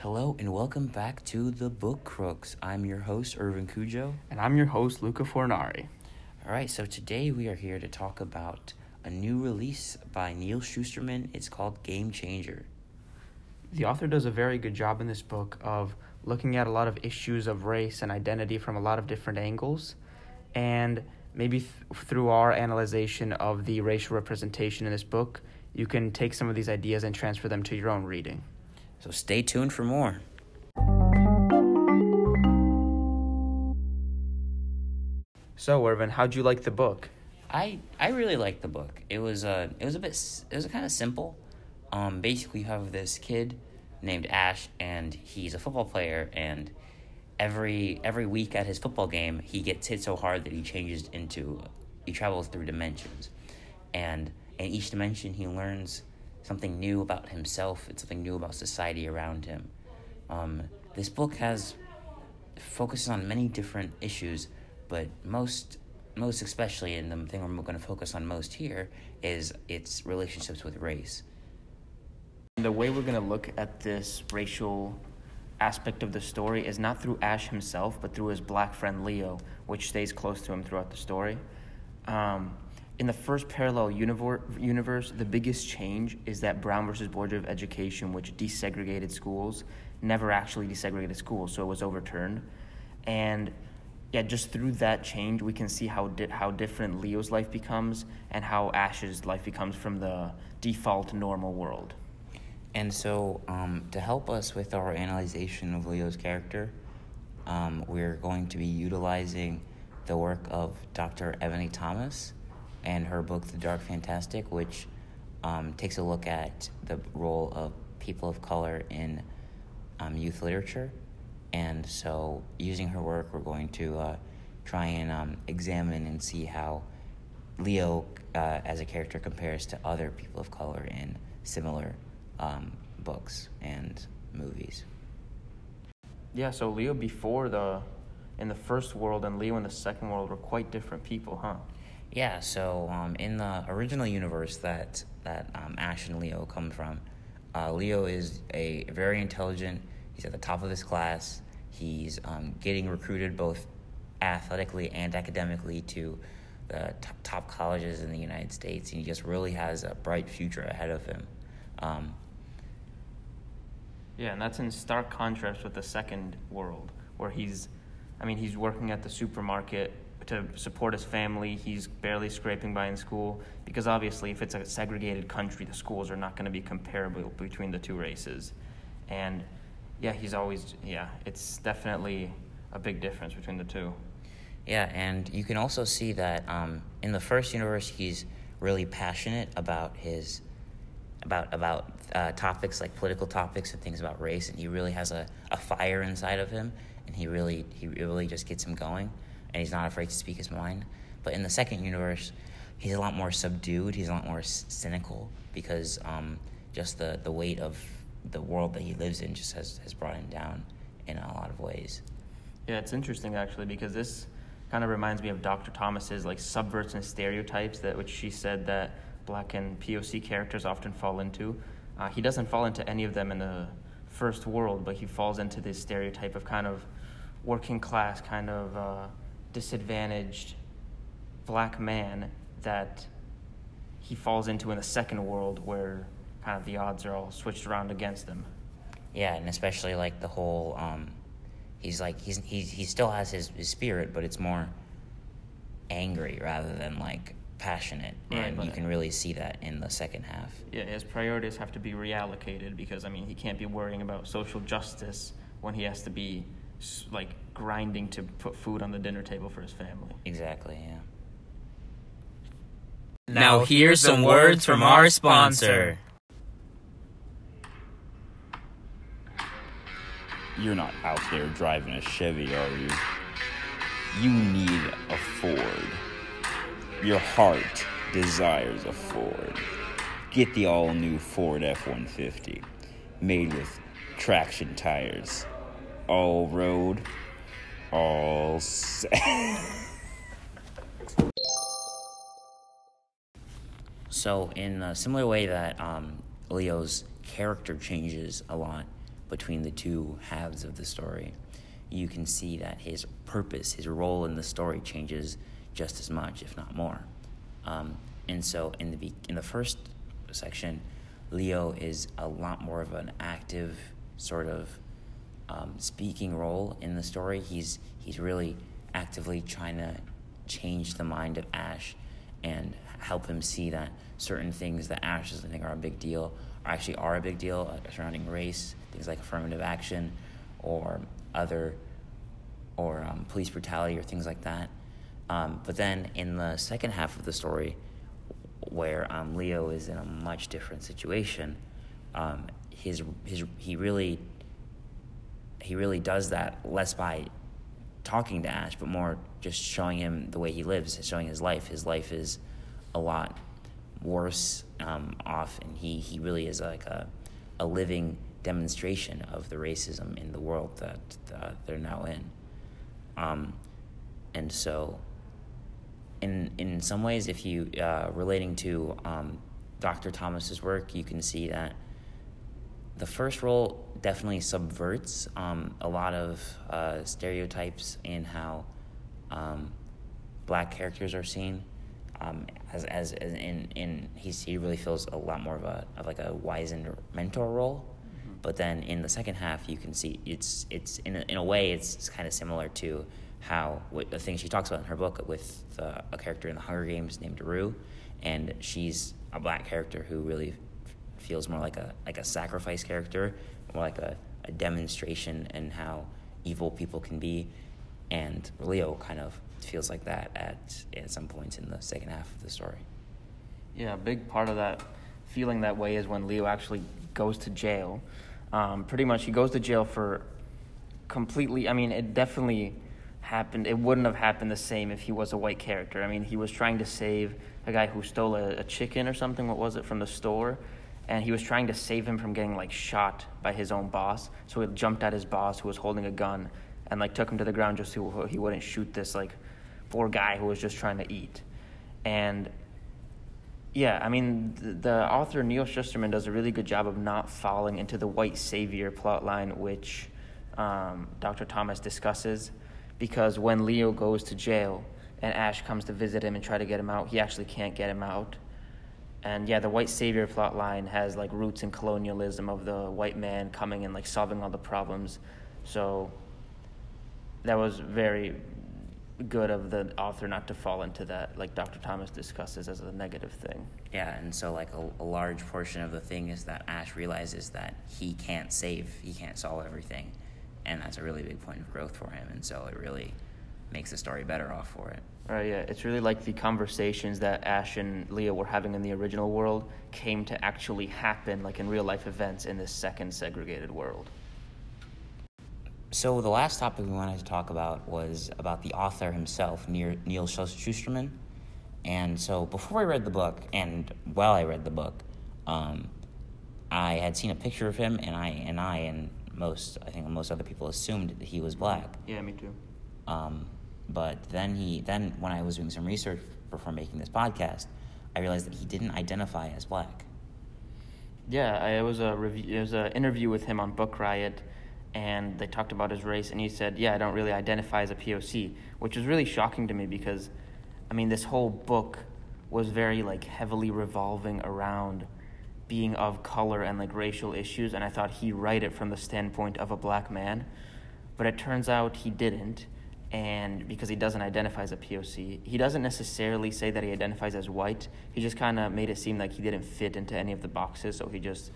Hello and welcome back to the Book Crooks. I'm your host, Ervin Cudjoe. And I'm your host, Luca Fornari. All right, so today we are here to talk about a new release by Neal Shusterman. It's called Game Changer. The author does a very good job in this book of looking at a lot of issues of race and identity from a lot of different angles. And maybe th- through our analyzation of the racial representation in this book, you can take some of these ideas and transfer them to your own reading. So stay tuned for more. So, Ervin, how'd you like the book? I I really liked the book. It was uh it was a bit it was kind of simple. Um, basically, you have this kid named Ash, and he's a football player, and every every week at his football game, he gets hit so hard that he changes into he travels through dimensions, and in each dimension, he learns something new about himself. It's something new about society around him. Um, this book has focuses on many different issues, but most most especially, and the thing we're going to focus on most here is its relationships with race. The way we're going to look at this racial aspect of the story is not through Ash himself, but through his black friend Leo, which stays close to him throughout the story. Um, in the first parallel universe, the biggest change is that Brown versus Board of Education, which desegregated schools, never actually desegregated schools, so it was overturned. And yeah, just through that change, we can see how di- how different Leo's life becomes and how Ash's life becomes from the default normal world. And so, um, to help us with our analysis of Leo's character, um, we're going to be utilizing the work of Dr. Ebony Thomas and her book, The Dark Fantastic, which um, takes a look at the role of people of color in um, youth literature. And so, using her work, we're going to uh, try and um, examine and see how Leo, uh, as a character, compares to other people of color in similar um, books and movies. Yeah, so Leo before the in the first world and Leo in the second world were quite different people, huh? Yeah, so um, in the original universe that that um, Ash and Leo come from, uh, Leo is a very intelligent. He's at the top of his class. He's um, getting recruited both athletically and academically to the top, top colleges in the United States, and he just really has a bright future ahead of him. Um, yeah, and that's in stark contrast with the second world, where he's, I mean, he's working at the supermarket to support his family. He's barely scraping by in school because obviously, if it's a segregated country, the schools are not going to be comparable between the two races. And yeah, he's always, yeah, it's definitely a big difference between the two. Yeah, and you can also see that um, in the first universe, he's really passionate about his about about uh, topics like political topics and things about race, and he really has a, a fire inside of him, and he really he really just gets him going, and he's not afraid to speak his mind. But in the second universe, he's a lot more subdued. He's a lot more cynical because um, just the the weight of the world that he lives in just has has brought him down in a lot of ways. Yeah, it's interesting actually because this kind of reminds me of Dr. Thomas's like subverts and stereotypes that which she said that black and POC characters often fall into. Uh, he doesn't fall into any of them in the first world, but he falls into this stereotype of kind of working class, kind of uh, disadvantaged black man that he falls into in the second world where kind of the odds are all switched around against him. Yeah, and especially like the whole um, he's like he's he he still has his, his spirit, but it's more angry rather than like passionate, right, and you can really see that in the second half. Yeah, his priorities have to be reallocated because I mean he can't be worrying about social justice when he has to be like grinding to put food on the dinner table for his family. Exactly. Yeah. Now here's some words from our sponsor. You're not out there driving a Chevy, are you? You need a Ford. Your heart desires a Ford. Get the all new Ford F 150, made with traction tires. All road, all set. so, in a similar way that um, Leo's character changes a lot between the two halves of the story, you can see that his purpose, his role in the story changes just as much, if not more. Um, and so in the be- in the first section, Leo is a lot more of an active sort of um, speaking role in the story. He's he's really actively trying to change the mind of Ash and help him see that certain things that Ash doesn't think are a big deal are actually are a big deal uh, surrounding race, things like affirmative action, or other, or um, police brutality or things like that. Um, but then in the second half of the story, where um, Leo is in a much different situation, um, his his he really he really does that less by talking to Ash, but more just showing him the way he lives, showing his life. His life is a lot worse um, off, and he, he really is like a, a living demonstration of the racism in the world that uh, they're now in. Um, and so, in in some ways, if you uh, relating to um, Dr. Thomas's work, you can see that the first role definitely subverts um, a lot of uh, stereotypes in how um, black characters are seen. Um, as, as, as in, in he's, he really feels a lot more of a of like a wizened mentor role. Mm-hmm. But then in the second half, you can see it's it's in a, in a way it's, it's kind of similar to how what the thing she talks about in her book with the, a character in the Hunger Games named Rue, and she's a black character who really feels more like a like a sacrifice character, more like a, a demonstration and how evil people can be. And Leo kind of feels like that at at some points in the second half of the story. Yeah, a big part of that feeling that way is when Leo actually goes to jail. Um, pretty much, he goes to jail for completely. I mean, it definitely happened. It wouldn't have happened the same if he was a white character. I mean, he was trying to save a guy who stole a, a chicken or something. What was it from the store? And he was trying to save him from getting like shot by his own boss. So he jumped at his boss who was holding a gun and like took him to the ground just so he wouldn't shoot this like poor guy who was just trying to eat. And yeah, I mean the, the author Neal Shusterman does a really good job of not falling into the white savior plotline which um, Dr. Thomas discusses because when Leo goes to jail and Ash comes to visit him and try to get him out, he actually can't get him out and yeah, the white savior plot line has like roots in colonialism of the white man coming and like solving all the problems. So that was very good of the author not to fall into that, like Dr. Thomas discusses as a negative thing. Yeah, and so like a, a large portion of the thing is that Ash realizes that he can't save, he can't solve everything, and that's a really big point of growth for him. And so it really makes the story better off for it. Right, yeah. It's really like the conversations that Ash and Leo were having in the original world came to actually happen, like in real life events, in this second segregated world. So, the last topic we wanted to talk about was about the author himself, Neal Shusterman. And so, before I read the book, and while I read the book, um, I had seen a picture of him, and I and I and most I think most other people assumed that he was black. Yeah, me too. Um, but then he then when I was doing some research before making this podcast, I realized that he didn't identify as black. Yeah, it was a review. It was an interview with him on Book Riot, and they talked about his race, and he said, "Yeah, I don't really identify as a POC," which was really shocking to me because, I mean, this whole book was very like heavily revolving around being of color and like racial issues, and I thought he write it from the standpoint of a black man, but it turns out he didn't and because he doesn't identify as a POC, he doesn't necessarily say that he identifies as white. He just kind of made it seem like he didn't fit into any of the boxes, so he just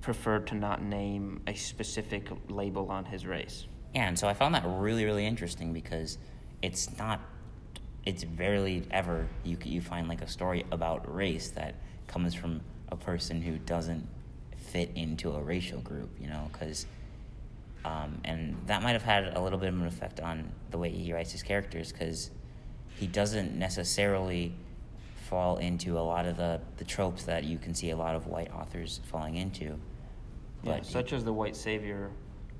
preferred to not name a specific label on his race. Yeah, and so I found that really, really interesting because it's not, it's rarely ever you you find like a story about race that comes from a person who doesn't fit into a racial group, you know, because um, and that might have had a little bit of an effect on the way he writes his characters because he doesn't necessarily fall into a lot of the, the tropes that you can see a lot of white authors falling into. But yeah, such as the white savior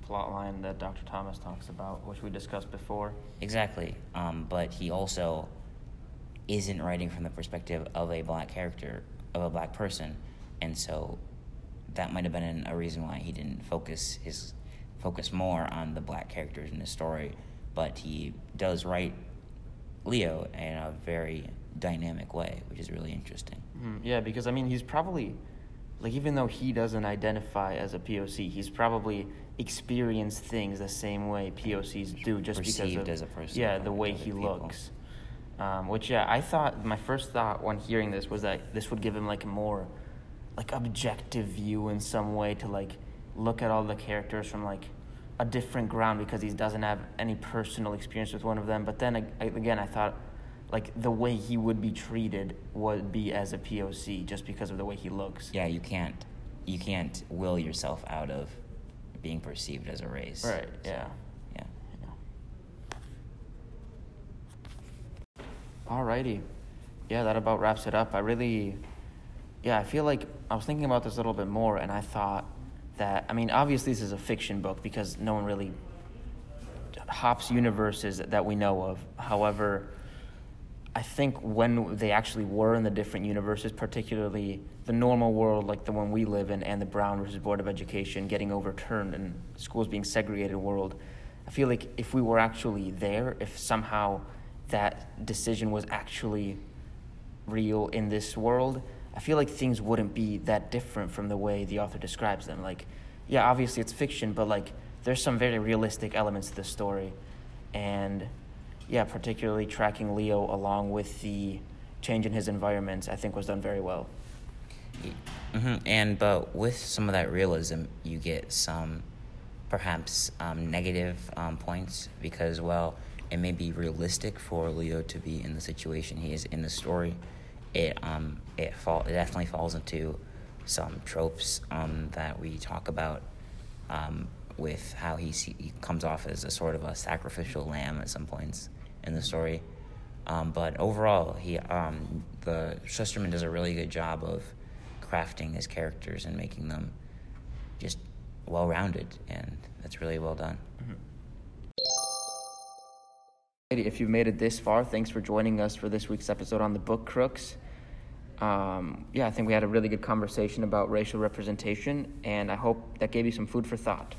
plot line that Dr. Thomas talks about, which we discussed before. Exactly. Um, but he also isn't writing from the perspective of a black character, of a black person. And so that might have been a reason why he didn't focus his focus more on the black characters in the story. But he does write Leo in a very dynamic way, which is really interesting. Mhm, Yeah, because I mean, he's probably like even though he doesn't identify as a POC, he's probably experienced things the same way POCs do, just because of as a person yeah the way he people. looks. Um, which yeah, I thought my first thought when hearing this was that this would give him like a more like objective view in some way to like look at all the characters from like a different ground because he doesn't have any personal experience with one of them. But then ag- again, I thought like the way he would be treated would be as a POC just because of the way he looks. Yeah, you can't you can't will yourself out of being perceived as a race. Right. So, Yeah. yeah. Alrighty. Yeah, that about wraps it up. I really, yeah, I feel like I was thinking about this a little bit more, and I thought that, I mean, obviously this is a fiction book because no one really hops universes that we know of. However, I think when they actually were in the different universes, particularly the normal world like the one we live in and the Brown versus Board of Education getting overturned and schools being segregated world, I feel like if we were actually there, if somehow that decision was actually real in this world, I feel like things wouldn't be that different from the way the author describes them. Like, yeah, obviously it's fiction, but like there's some very realistic elements to the story. And yeah, particularly tracking Leo along with the change in his environment, I think was done very well. hmm And but with some of that realism, you get some perhaps um, negative um, points because well, it may be realistic for Leo to be in the situation he is in the story. It um it fall it definitely falls into some tropes um that we talk about um with how he, see, he comes off as a sort of a sacrificial lamb at some points in the story. Um, but overall, he um, the Shusterman does a really good job of crafting his characters and making them just well rounded, and that's really well done. If you've made it this far, thanks for joining us for this week's episode on the Book Crooks. Um, yeah, I think we had a really good conversation about racial representation, and I hope that gave you some food for thought.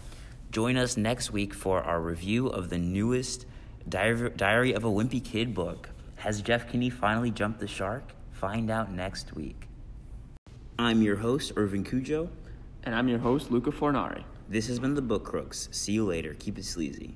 Join us next week for our review of the newest Diary, Diary of a Wimpy Kid book. Has Jeff Kinney finally jumped the shark? Find out next week. I'm your host, Ervin Cudjoe. And I'm your host, Luca Fornari. This has been the Book Crooks. See you later. Keep it sleazy.